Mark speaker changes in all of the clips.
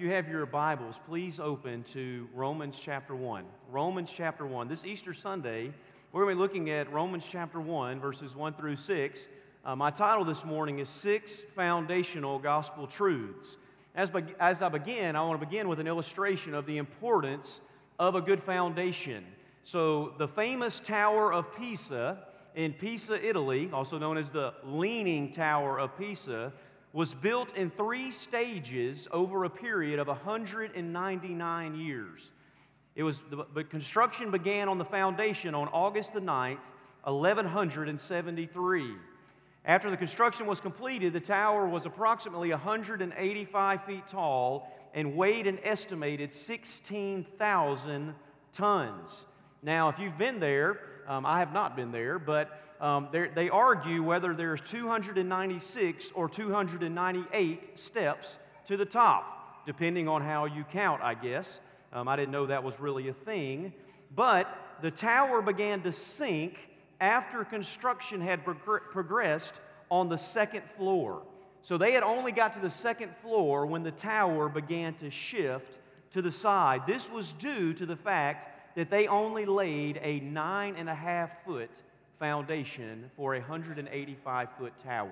Speaker 1: you have your Bibles, please open to Romans chapter 1. Romans chapter 1. This Easter Sunday, we're going to be looking at Romans chapter 1, verses 1 through 6. Uh, my title this morning is Six Foundational Gospel Truths. As, be- as I begin, I want to begin with an illustration of the importance of a good foundation. So, the famous Tower of Pisa in Pisa, Italy, also known as the Leaning Tower of Pisa, was built in three stages over a period of 199 years. It was, the, the construction began on the foundation on August the 9th, 1173. After the construction was completed, the tower was approximately 185 feet tall and weighed an estimated 16,000 tons. Now, if you've been there, um, I have not been there, but um, they argue whether there's 296 or 298 steps to the top, depending on how you count, I guess. Um, I didn't know that was really a thing. But the tower began to sink after construction had prog- progressed on the second floor. So they had only got to the second floor when the tower began to shift to the side. This was due to the fact that they only laid a nine and a half foot foundation for a 185 foot tower.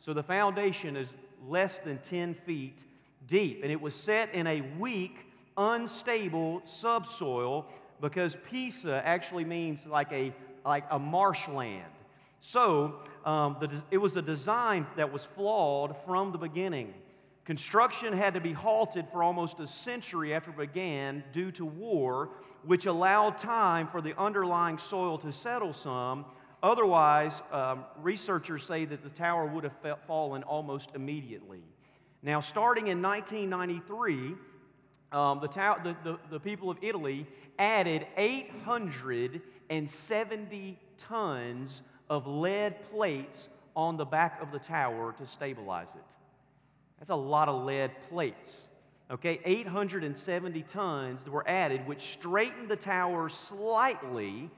Speaker 1: So the foundation is less than 10 feet deep, and it was set in a weak, unstable subsoil because Pisa actually means like a, like a marshland. So um, the, it was a design that was flawed from the beginning. Construction had to be halted for almost a century after it began due to war, which allowed time for the underlying soil to settle some. Otherwise, um, researchers say that the tower would have fallen almost immediately. Now, starting in 1993, um, the, ta- the, the, the people of Italy added 870 tons of lead plates on the back of the tower to stabilize it. That's a lot of lead plates. Okay, 870 tons were added, which straightened the tower slightly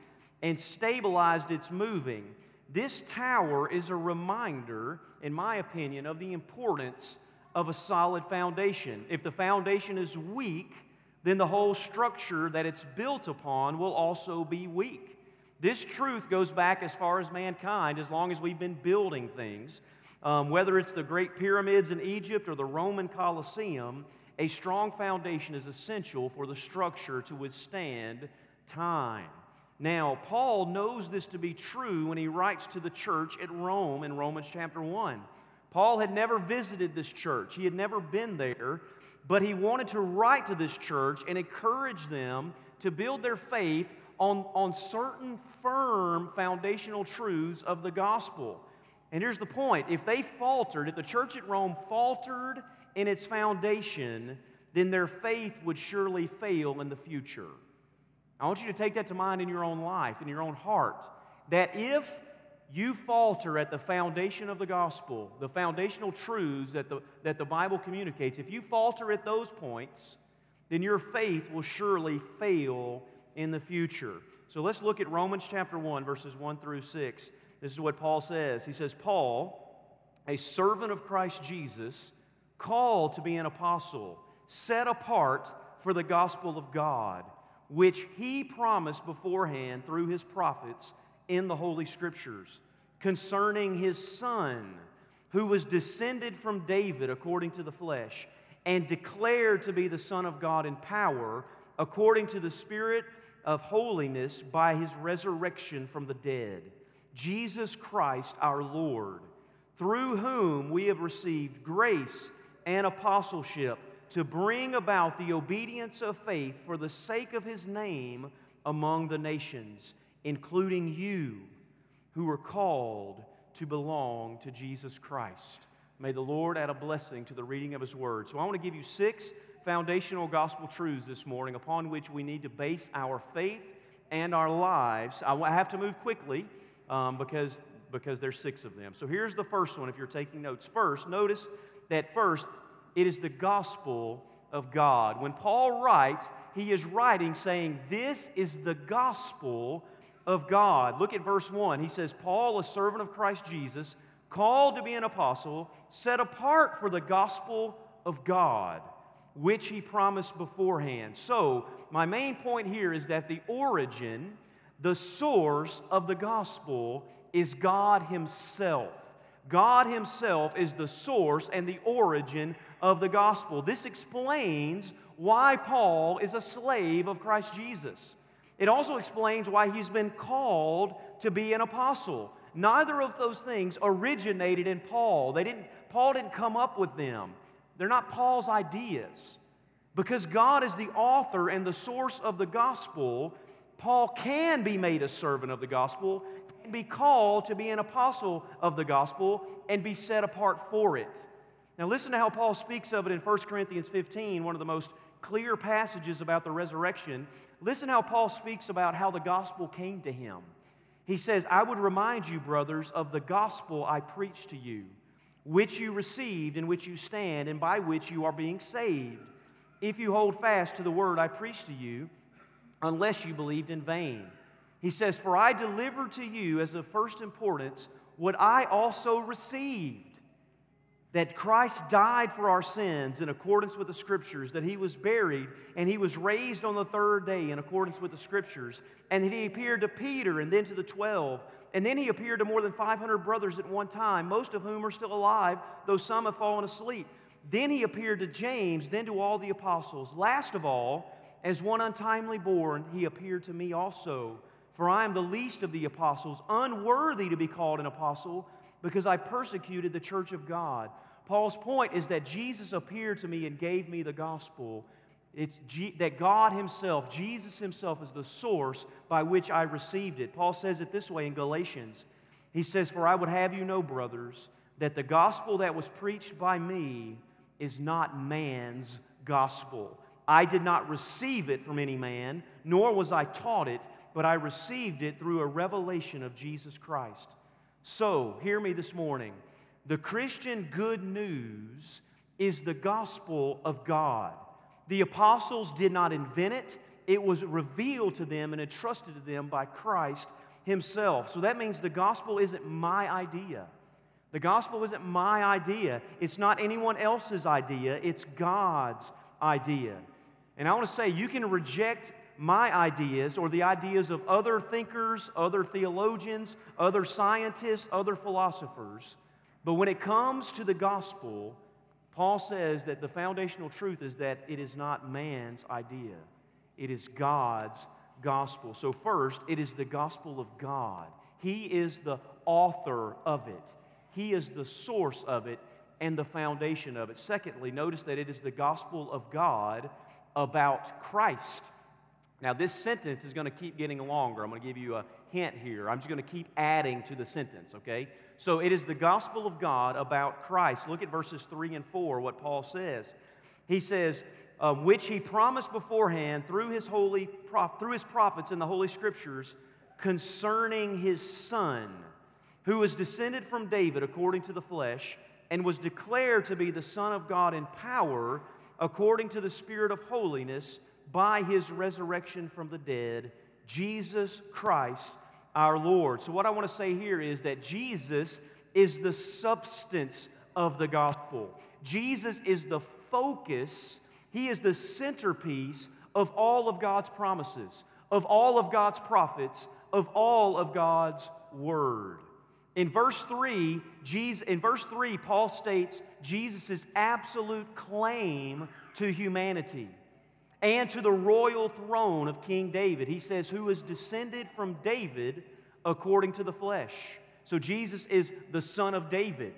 Speaker 1: and stabilized its moving. This tower is a reminder, in my opinion, of the importance of a solid foundation. If the foundation is weak, then the whole structure that it's built upon will also be weak. This truth goes back as far as mankind, as long as we've been building things. Um, whether it's the great pyramids in Egypt or the Roman Colosseum, a strong foundation is essential for the structure to withstand time. Now, Paul knows this to be true when he writes to the church at Rome in Romans chapter 1. Paul had never visited this church, he had never been there, but he wanted to write to this church and encourage them to build their faith on, on certain firm foundational truths of the gospel. And here's the point if they faltered, if the church at Rome faltered in its foundation, then their faith would surely fail in the future. I want you to take that to mind in your own life, in your own heart, that if you falter at the foundation of the gospel, the foundational truths that the, that the Bible communicates, if you falter at those points, then your faith will surely fail in the future. So let's look at Romans chapter 1, verses 1 through 6. This is what Paul says. He says, Paul, a servant of Christ Jesus, called to be an apostle, set apart for the gospel of God, which he promised beforehand through his prophets in the Holy Scriptures, concerning his Son, who was descended from David according to the flesh, and declared to be the Son of God in power, according to the Spirit of holiness by his resurrection from the dead, Jesus Christ our Lord, through whom we have received grace and apostleship to bring about the obedience of faith for the sake of his name among the nations, including you who are called to belong to Jesus Christ. May the Lord add a blessing to the reading of his word. So I want to give you six foundational gospel truths this morning upon which we need to base our faith and our lives. I have to move quickly um, because, because there's six of them. So here's the first one if you're taking notes. First, notice that first, it is the gospel of God. When Paul writes, he is writing saying, This is the gospel of God. Look at verse 1. He says, Paul, a servant of Christ Jesus, called to be an apostle, set apart for the gospel of God which he promised beforehand. So, my main point here is that the origin, the source of the gospel is God Himself. God Himself is the source and the origin of the gospel. This explains why Paul is a slave of Christ Jesus. It also explains why he's been called to be an apostle. Neither of those things originated in Paul. They didn't, Paul didn't come up with them. They're not Paul's ideas. Because God is the author and the source of the gospel, Paul can be made a servant of the gospel and be called to be an apostle of the gospel and be set apart for it. Now, listen to how Paul speaks of it in 1 Corinthians 15, one of the most clear passages about the resurrection. Listen how Paul speaks about how the gospel came to him. He says, I would remind you, brothers, of the gospel I preached to you which you received, in which you stand, and by which you are being saved, if you hold fast to the word I preached to you, unless you believed in vain. He says, For I delivered to you as of first importance what I also received that Christ died for our sins in accordance with the Scriptures, that He was buried, and He was raised on the third day in accordance with the Scriptures, and that He appeared to Peter and then to the twelve. And then he appeared to more than 500 brothers at one time, most of whom are still alive, though some have fallen asleep. Then he appeared to James, then to all the apostles. Last of all, as one untimely born, he appeared to me also. For I am the least of the apostles, unworthy to be called an apostle, because I persecuted the church of God. Paul's point is that Jesus appeared to me and gave me the gospel. It's G- that God Himself, Jesus Himself, is the source by which I received it. Paul says it this way in Galatians. He says, For I would have you know, brothers, that the gospel that was preached by me is not man's gospel. I did not receive it from any man, nor was I taught it, but I received it through a revelation of Jesus Christ. So, hear me this morning. The Christian good news is the gospel of God. The apostles did not invent it, it was revealed to them and entrusted to them by Christ Himself. So that means the gospel isn't my idea. The gospel isn't my idea. It's not anyone else's idea. It's God's idea. And I want to say, you can reject my ideas or the ideas of other thinkers, other theologians, other scientists, other philosophers. But when it comes to the gospel, Paul says that the foundational truth is that it is not man's idea, it is God's gospel. So, first, it is the gospel of God. He is the author of it, He is the source of it and the foundation of it. Secondly, notice that it is the gospel of God about Christ. Now, this sentence is going to keep getting longer. I'm going to give you a hint here. I'm just going to keep adding to the sentence, okay? So it is the gospel of God about Christ. Look at verses 3 and 4, what Paul says. He says, uh, which he promised beforehand through his holy prof- through his prophets in the holy scriptures concerning his son who was descended from David according to the flesh and was declared to be the son of God in power according to the spirit of holiness by his resurrection from the dead Jesus Christ our Lord. So, what I want to say here is that Jesus is the substance of the gospel. Jesus is the focus, He is the centerpiece of all of God's promises, of all of God's prophets, of all of God's word. In verse 3, Jesus, in verse 3, Paul states Jesus' absolute claim to humanity and to the royal throne of King David. He says, Who is descended from David according to the flesh. So Jesus is the son of David.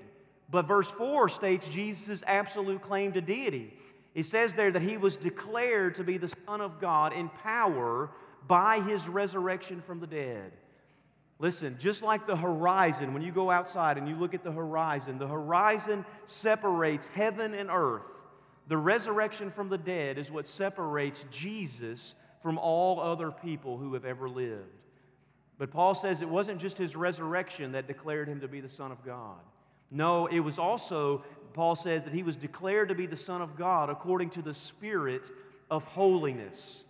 Speaker 1: But verse 4 states Jesus' absolute claim to deity. It says there that he was declared to be the Son of God in power by his resurrection from the dead. Listen, just like the horizon, when you go outside and you look at the horizon, the horizon separates heaven and earth. The resurrection from the dead is what separates Jesus from all other people who have ever lived. But Paul says it wasn't just his resurrection that declared him to be the Son of God. No, it was also, Paul says, that he was declared to be the Son of God according to the Spirit of holiness.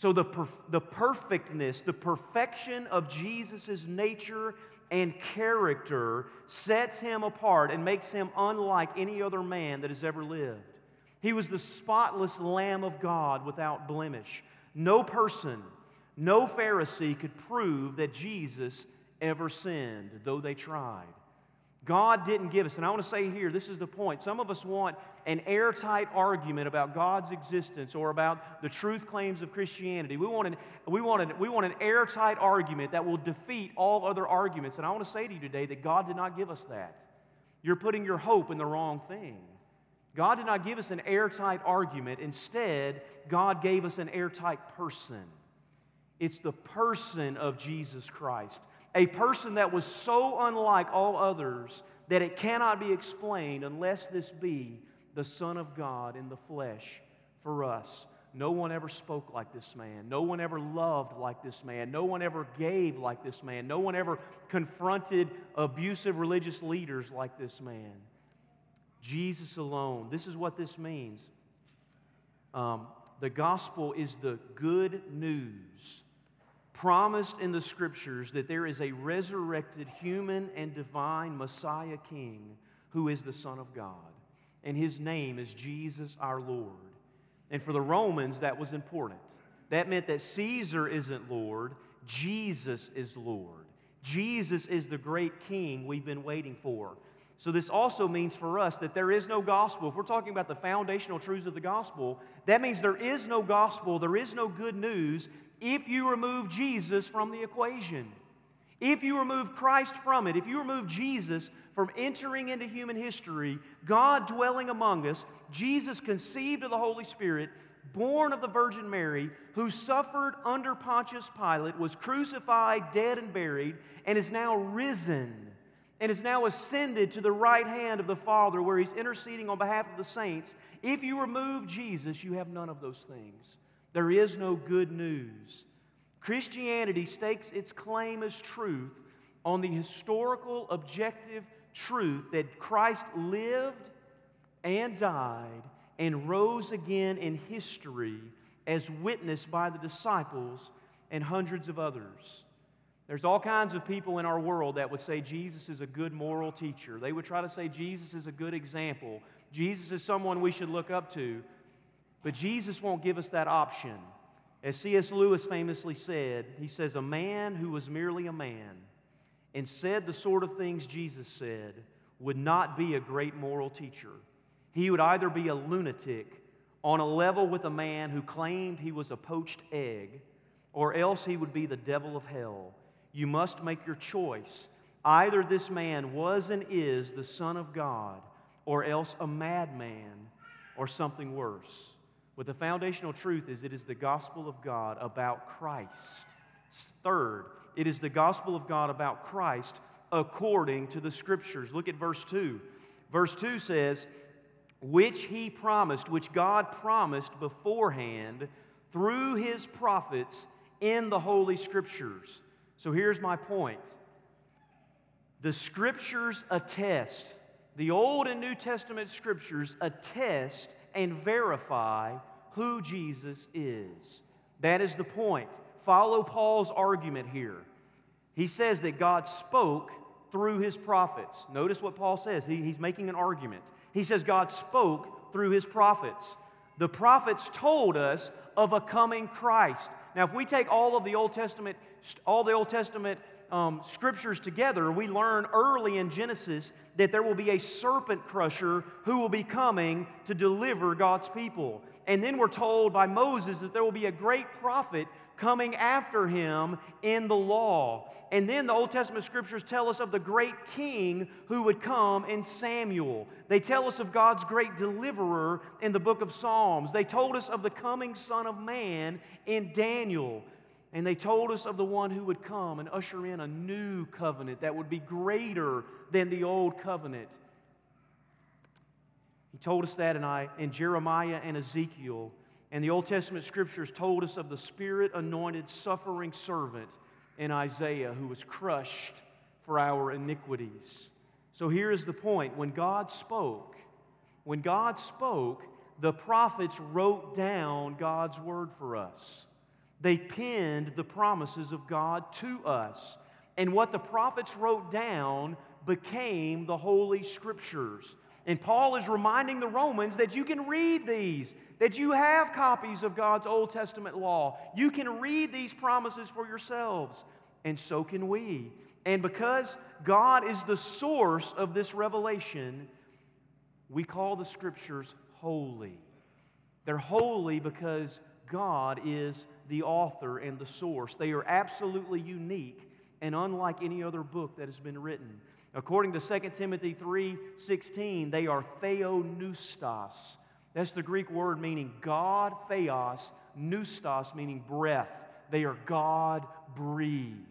Speaker 1: So the, per- the perfectness, the perfection of Jesus' nature and character sets him apart and makes him unlike any other man that has ever lived. He was the spotless Lamb of God without blemish. No person, no Pharisee could prove that Jesus ever sinned, though they tried. God didn't give us, and I want to say here, this is the point. Some of us want an airtight argument about God's existence or about the truth claims of Christianity. We want an, we want an, we want an airtight argument that will defeat all other arguments. And I want to say to you today that God did not give us that. You're putting your hope in the wrong thing. God did not give us an airtight argument. Instead, God gave us an airtight person. It's the person of Jesus Christ a person that was so unlike all others that it cannot be explained unless this be the Son of God in the flesh for us. No one ever spoke like this man. No one ever loved like this man. No one ever gave like this man. No one ever confronted abusive religious leaders like this man. Jesus alone. This is what this means. Um, the gospel is the good news promised in the scriptures that there is a resurrected human and divine Messiah King who is the Son of God. And his name is Jesus our Lord. And for the Romans, that was important. That meant that Caesar isn't Lord, Jesus is Lord. Jesus is the great King we've been waiting for. So, this also means for us that there is no gospel. If we're talking about the foundational truths of the gospel, that means there is no gospel, there is no good news if you remove Jesus from the equation. If you remove Christ from it, if you remove Jesus from entering into human history, God dwelling among us, Jesus conceived of the Holy Spirit, born of the Virgin Mary, who suffered under Pontius Pilate, was crucified, dead, and buried, and is now risen, and is now ascended to the right hand of the Father, where he's interceding on behalf of the saints. If you remove Jesus, you have none of those things. There is no good news. Christianity stakes its claim as truth on the historical, objective truth that Christ lived and died and rose again in history as witnessed by the disciples and hundreds of others. There's all kinds of people in our world that would say Jesus is a good moral teacher. They would try to say Jesus is a good example. Jesus is someone we should look up to. But Jesus won't give us that option. As C.S. Lewis famously said, he says, A man who was merely a man and said the sort of things Jesus said would not be a great moral teacher. He would either be a lunatic on a level with a man who claimed he was a poached egg, or else he would be the devil of hell. You must make your choice. Either this man was and is the Son of God, or else a madman, or something worse. But the foundational truth is it is the gospel of God about Christ. Third, it is the gospel of God about Christ according to the scriptures. Look at verse 2. Verse 2 says, which he promised, which God promised beforehand through his prophets in the Holy Scriptures. So here's my point the Scriptures attest, the Old and New Testament Scriptures attest and verify who Jesus is. That is the point. Follow Paul's argument here. He says that God spoke through his prophets. Notice what Paul says. He, he's making an argument. He says God spoke through his prophets. The prophets told us of a coming Christ. Now, if we take all of the Old Testament, all the Old Testament um, scriptures together, we learn early in Genesis that there will be a serpent crusher who will be coming to deliver God's people. And then we're told by Moses that there will be a great prophet coming after him in the law. And then the Old Testament scriptures tell us of the great king who would come in Samuel. They tell us of God's great deliverer in the book of Psalms. They told us of the coming Son of Man in Daniel. And they told us of the one who would come and usher in a new covenant that would be greater than the old covenant. He told us that in, I, in Jeremiah and Ezekiel. And the Old Testament scriptures told us of the Spirit anointed suffering servant in Isaiah who was crushed for our iniquities. So here is the point when God spoke, when God spoke, the prophets wrote down God's word for us. They penned the promises of God to us. And what the prophets wrote down became the Holy Scriptures. And Paul is reminding the Romans that you can read these, that you have copies of God's Old Testament law. You can read these promises for yourselves, and so can we. And because God is the source of this revelation, we call the scriptures holy. They're holy because God is the author and the source. They are absolutely unique and unlike any other book that has been written. According to 2 Timothy 3:16, they are theopneustos. That's the Greek word meaning God, theos, pneustos meaning breath. They are God breathed.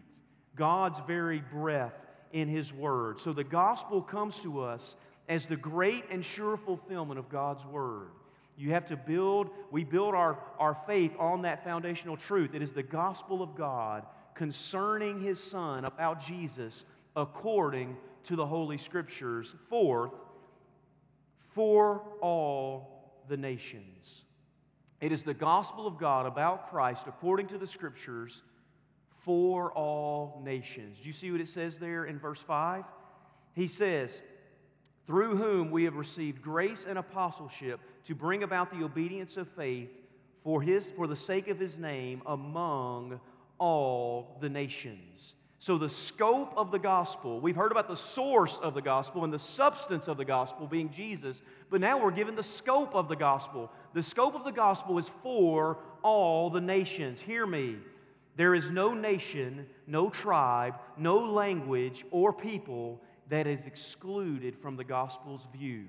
Speaker 1: God's very breath in his word. So the gospel comes to us as the great and sure fulfillment of God's word. You have to build, we build our, our faith on that foundational truth. It is the gospel of God concerning his son about Jesus according to the Holy Scriptures. Fourth, for all the nations. It is the gospel of God about Christ according to the Scriptures for all nations. Do you see what it says there in verse 5? He says, through whom we have received grace and apostleship to bring about the obedience of faith for, his, for the sake of his name among all the nations. So, the scope of the gospel, we've heard about the source of the gospel and the substance of the gospel being Jesus, but now we're given the scope of the gospel. The scope of the gospel is for all the nations. Hear me. There is no nation, no tribe, no language or people that is excluded from the gospel's view.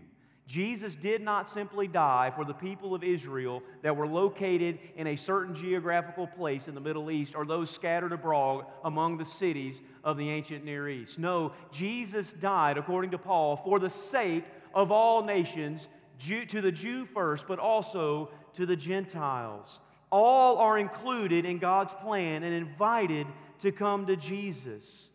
Speaker 1: Jesus did not simply die for the people of Israel that were located in a certain geographical place in the Middle East or those scattered abroad among the cities of the ancient Near East. No, Jesus died, according to Paul, for the sake of all nations, to the Jew first, but also to the Gentiles. All are included in God's plan and invited to come to Jesus.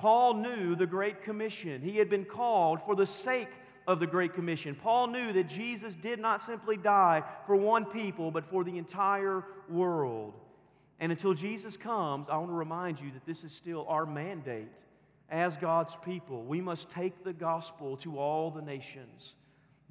Speaker 1: Paul knew the Great Commission. He had been called for the sake of the Great Commission. Paul knew that Jesus did not simply die for one people, but for the entire world. And until Jesus comes, I want to remind you that this is still our mandate as God's people. We must take the gospel to all the nations,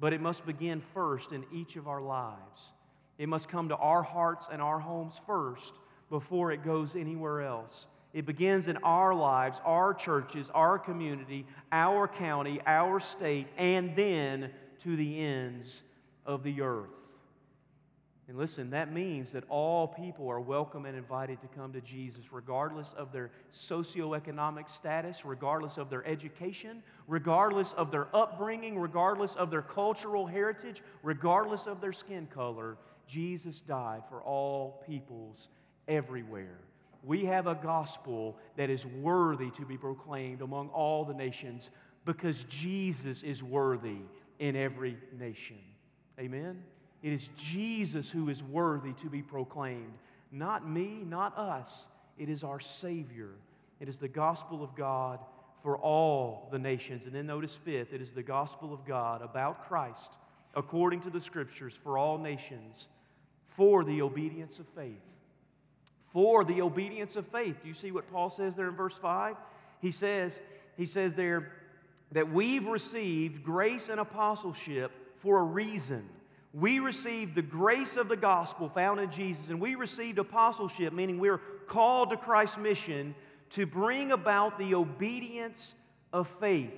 Speaker 1: but it must begin first in each of our lives. It must come to our hearts and our homes first before it goes anywhere else. It begins in our lives, our churches, our community, our county, our state, and then to the ends of the earth. And listen, that means that all people are welcome and invited to come to Jesus, regardless of their socioeconomic status, regardless of their education, regardless of their upbringing, regardless of their cultural heritage, regardless of their skin color. Jesus died for all peoples everywhere we have a gospel that is worthy to be proclaimed among all the nations because Jesus is worthy in every nation. Amen? It is Jesus who is worthy to be proclaimed, not me, not us. It is our Savior. It is the gospel of God for all the nations. And then notice fifth, it is the gospel of God about Christ according to the scriptures for all nations for the obedience of faith for the obedience of faith. Do you see what Paul says there in verse 5? He says, he says there that we've received grace and apostleship for a reason. We received the grace of the gospel found in Jesus, and we received apostleship, meaning we're called to Christ's mission to bring about the obedience of faith.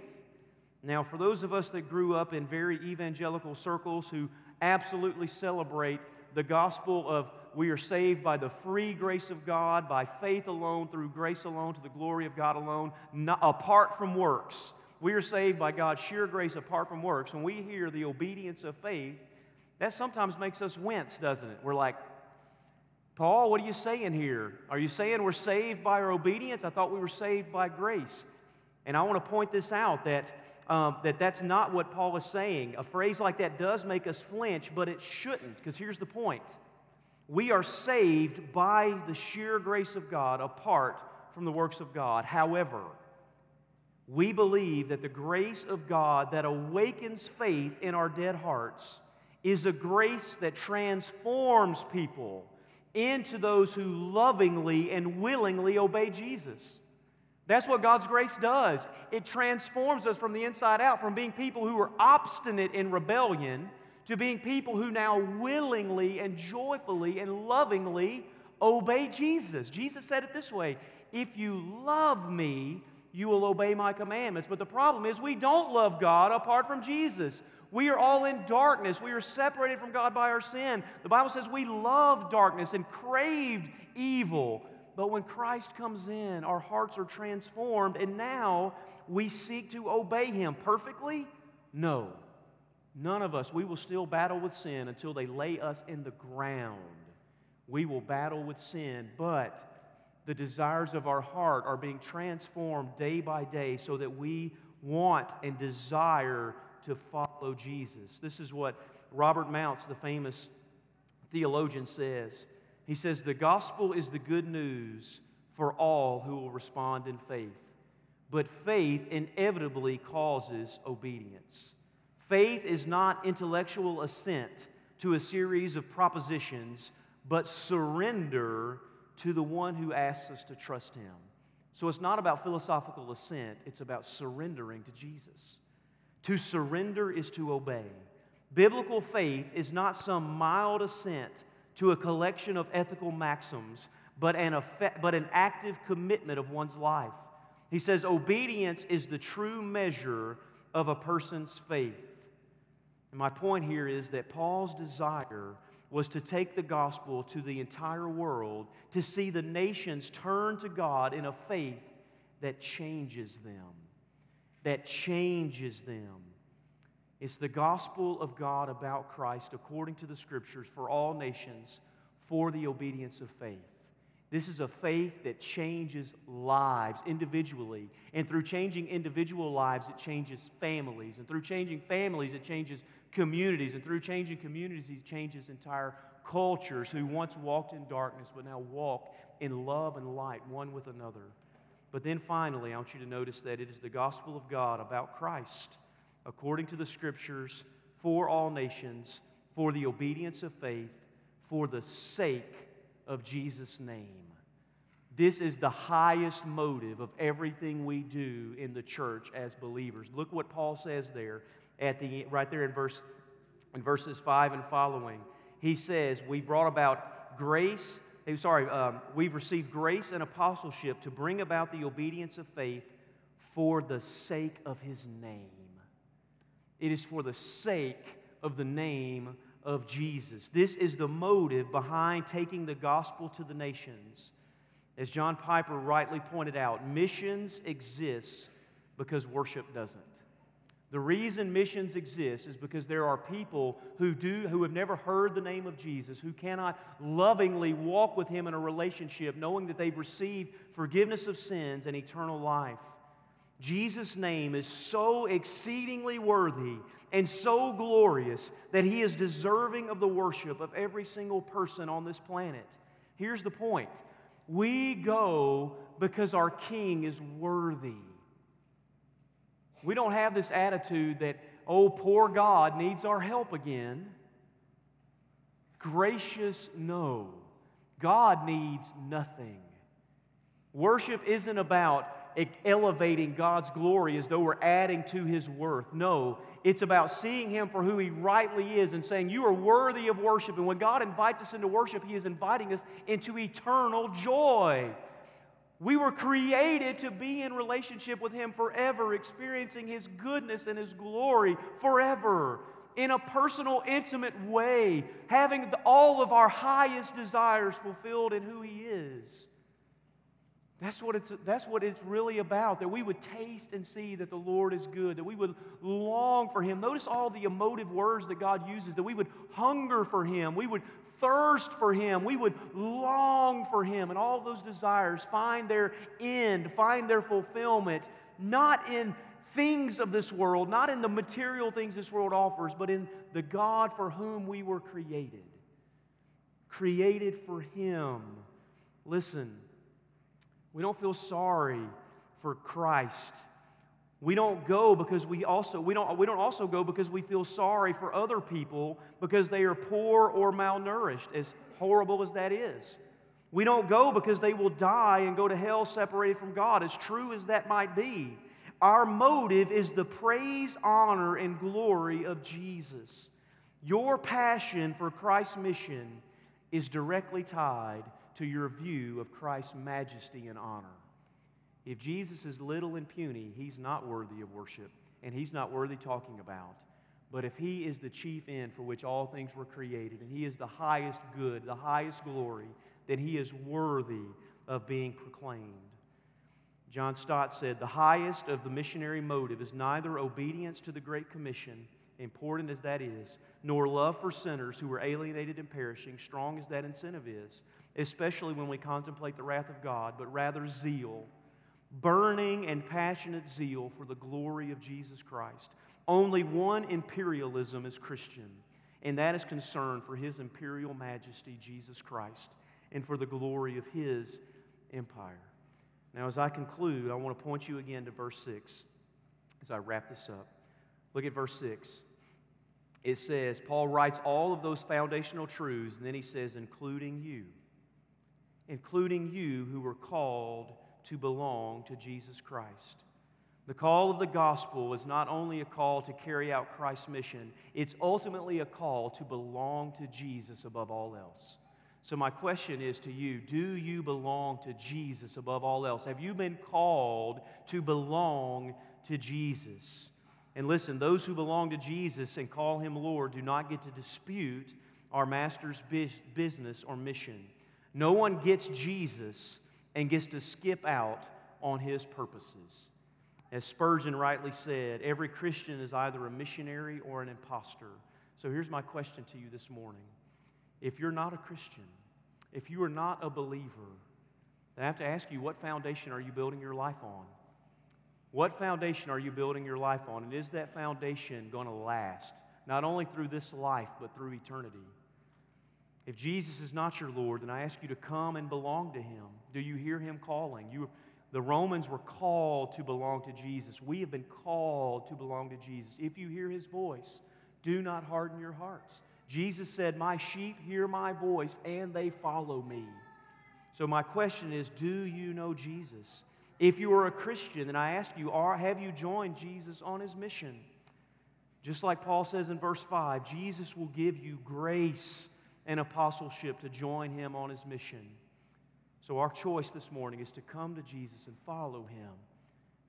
Speaker 1: Now, for those of us that grew up in very evangelical circles who absolutely celebrate the gospel of we are saved by the free grace of God, by faith alone, through grace alone, to the glory of God alone, not, apart from works. We are saved by God's sheer grace apart from works. When we hear the obedience of faith, that sometimes makes us wince, doesn't it? We're like, Paul, what are you saying here? Are you saying we're saved by our obedience? I thought we were saved by grace. And I want to point this out that, um, that that's not what Paul is saying. A phrase like that does make us flinch, but it shouldn't, because here's the point we are saved by the sheer grace of God apart from the works of God. However, we believe that the grace of God that awakens faith in our dead hearts is a grace that transforms people into those who lovingly and willingly obey Jesus. That's what God's grace does. It transforms us from the inside out, from being people who are obstinate in rebellion to being people who now willingly and joyfully and lovingly obey Jesus. Jesus said it this way If you love me, you will obey my commandments. But the problem is, we don't love God apart from Jesus. We are all in darkness. We are separated from God by our sin. The Bible says we love darkness and craved evil. But when Christ comes in, our hearts are transformed, and now we seek to obey Him perfectly? No. None of us. We will still battle with sin until they lay us in the ground. We will battle with sin, but the desires of our heart are being transformed day by day so that we want and desire to follow Jesus. This is what Robert Mounce, the famous theologian, says. He says, The gospel is the good news for all who will respond in faith, but faith inevitably causes obedience. Faith is not intellectual assent to a series of propositions, but surrender to the one who asks us to trust him. So it's not about philosophical assent, it's about surrendering to Jesus. To surrender is to obey. Biblical faith is not some mild assent to a collection of ethical maxims, but an, effect, but an active commitment of one's life. He says obedience is the true measure of a person's faith. And my point here is that Paul's desire was to take the gospel to the entire world, to see the nations turn to God in a faith that changes them. That changes them. It's the gospel of God about Christ according to the scriptures for all nations for the obedience of faith. This is a faith that changes lives individually. And through changing individual lives, it changes families. And through changing families, it changes communities. And through changing communities, it changes entire cultures who once walked in darkness but now walk in love and light one with another. But then finally, I want you to notice that it is the gospel of God about Christ, according to the scriptures, for all nations, for the obedience of faith, for the sake of Jesus' name. This is the highest motive of everything we do in the church as believers. Look what Paul says there at the right there in verse in verses 5 and following. He says, "We brought about grace, eh, sorry, um, we've received grace and apostleship to bring about the obedience of faith for the sake of his name." It is for the sake of the name of Jesus. This is the motive behind taking the gospel to the nations. As John Piper rightly pointed out, missions exists because worship doesn't. The reason missions exist is because there are people who do who have never heard the name of Jesus, who cannot lovingly walk with him in a relationship knowing that they've received forgiveness of sins and eternal life. Jesus' name is so exceedingly worthy and so glorious that he is deserving of the worship of every single person on this planet. Here's the point we go because our King is worthy. We don't have this attitude that, oh, poor God needs our help again. Gracious, no. God needs nothing. Worship isn't about elevating God's glory as though we're adding to his worth. No, it's about seeing him for who he rightly is and saying, You are worthy of worship. And when God invites us into worship, he is inviting us into eternal joy. We were created to be in relationship with him forever, experiencing his goodness and his glory forever in a personal, intimate way, having all of our highest desires fulfilled in who he is. That's what, it's, that's what it's really about, that we would taste and see that the Lord is good, that we would long for Him. Notice all the emotive words that God uses, that we would hunger for Him, we would thirst for Him, we would long for Him, and all those desires find their end, find their fulfillment, not in things of this world, not in the material things this world offers, but in the God for whom we were created. Created for Him. Listen. We don't feel sorry for Christ. We don't go because we also we don't we don't also go because we feel sorry for other people because they are poor or malnourished, as horrible as that is. We don't go because they will die and go to hell separated from God, as true as that might be. Our motive is the praise, honor, and glory of Jesus. Your passion for Christ's mission is directly tied to your view of Christ's majesty and honor. If Jesus is little and puny, he's not worthy of worship, and he's not worthy talking about. But if he is the chief end for which all things were created, and he is the highest good, the highest glory, then he is worthy of being proclaimed. John Stott said, The highest of the missionary motive is neither obedience to the Great Commission, important as that is, nor love for sinners who are alienated and perishing, strong as that incentive is, especially when we contemplate the wrath of God, but rather zeal, burning and passionate zeal for the glory of Jesus Christ. Only one imperialism is Christian, and that is concern for his imperial majesty, Jesus Christ and for the glory of his empire. Now, as I conclude, I want to point you again to verse 6 as I wrap this up. Look at verse 6. It says, Paul writes all of those foundational truths, and then he says, including you, including you who were called to belong to Jesus Christ. The call of the gospel is not only a call to carry out Christ's mission, it's ultimately a call to belong to Jesus above all else. So, my question is to you Do you belong to Jesus above all else? Have you been called to belong to Jesus? And listen, those who belong to Jesus and call him Lord do not get to dispute our master's business or mission. No one gets Jesus and gets to skip out on his purposes. As Spurgeon rightly said, every Christian is either a missionary or an impostor. So here's my question to you this morning if you're not a Christian, if you are not a believer, then I have to ask you what foundation are you building your life on? What foundation are you building your life on? And is that foundation going to last, not only through this life, but through eternity? If Jesus is not your Lord, then I ask you to come and belong to Him. Do you hear Him calling? You, the Romans were called to belong to Jesus. We have been called to belong to Jesus. If you hear His voice, do not harden your hearts. Jesus said, My sheep hear my voice and they follow me. So, my question is Do you know Jesus? If you are a Christian, then I ask you, are, have you joined Jesus on his mission? Just like Paul says in verse 5, Jesus will give you grace and apostleship to join him on his mission. So, our choice this morning is to come to Jesus and follow him,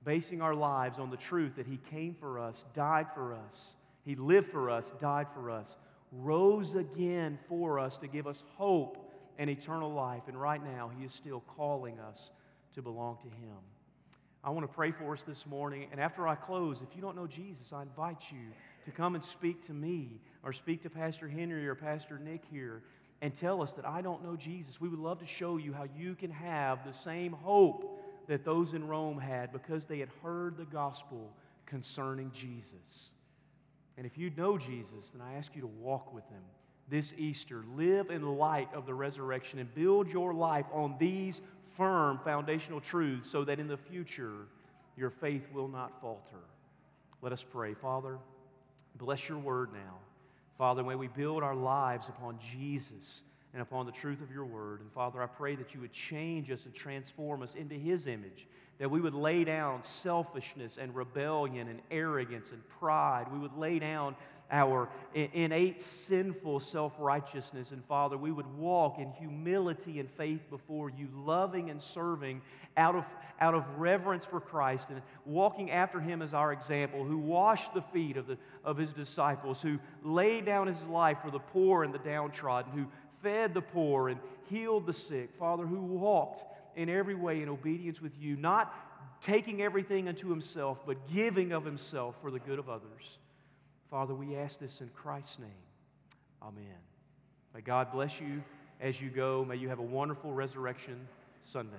Speaker 1: basing our lives on the truth that he came for us, died for us, he lived for us, died for us, rose again for us to give us hope and eternal life. And right now, He is still calling us to belong to Him. I want to pray for us this morning. And after I close, if you don't know Jesus, I invite you to come and speak to me or speak to Pastor Henry or Pastor Nick here and tell us that I don't know Jesus. We would love to show you how you can have the same hope that those in Rome had because they had heard the gospel concerning Jesus. And if you know Jesus, then I ask you to walk with him this Easter. Live in the light of the resurrection and build your life on these firm foundational truths so that in the future your faith will not falter. Let us pray. Father, bless your word now. Father, may we build our lives upon Jesus and upon the truth of your word. And Father, I pray that you would change us and transform us into his image that we would lay down selfishness and rebellion and arrogance and pride. We would lay down our innate sinful self righteousness. And Father, we would walk in humility and faith before you, loving and serving out of, out of reverence for Christ and walking after him as our example, who washed the feet of, the, of his disciples, who laid down his life for the poor and the downtrodden, who fed the poor and healed the sick. Father, who walked in every way in obedience with you, not taking everything unto himself, but giving of himself for the good of others. Father, we ask this in Christ's name. Amen. May God bless you as you go. May you have a wonderful resurrection Sunday.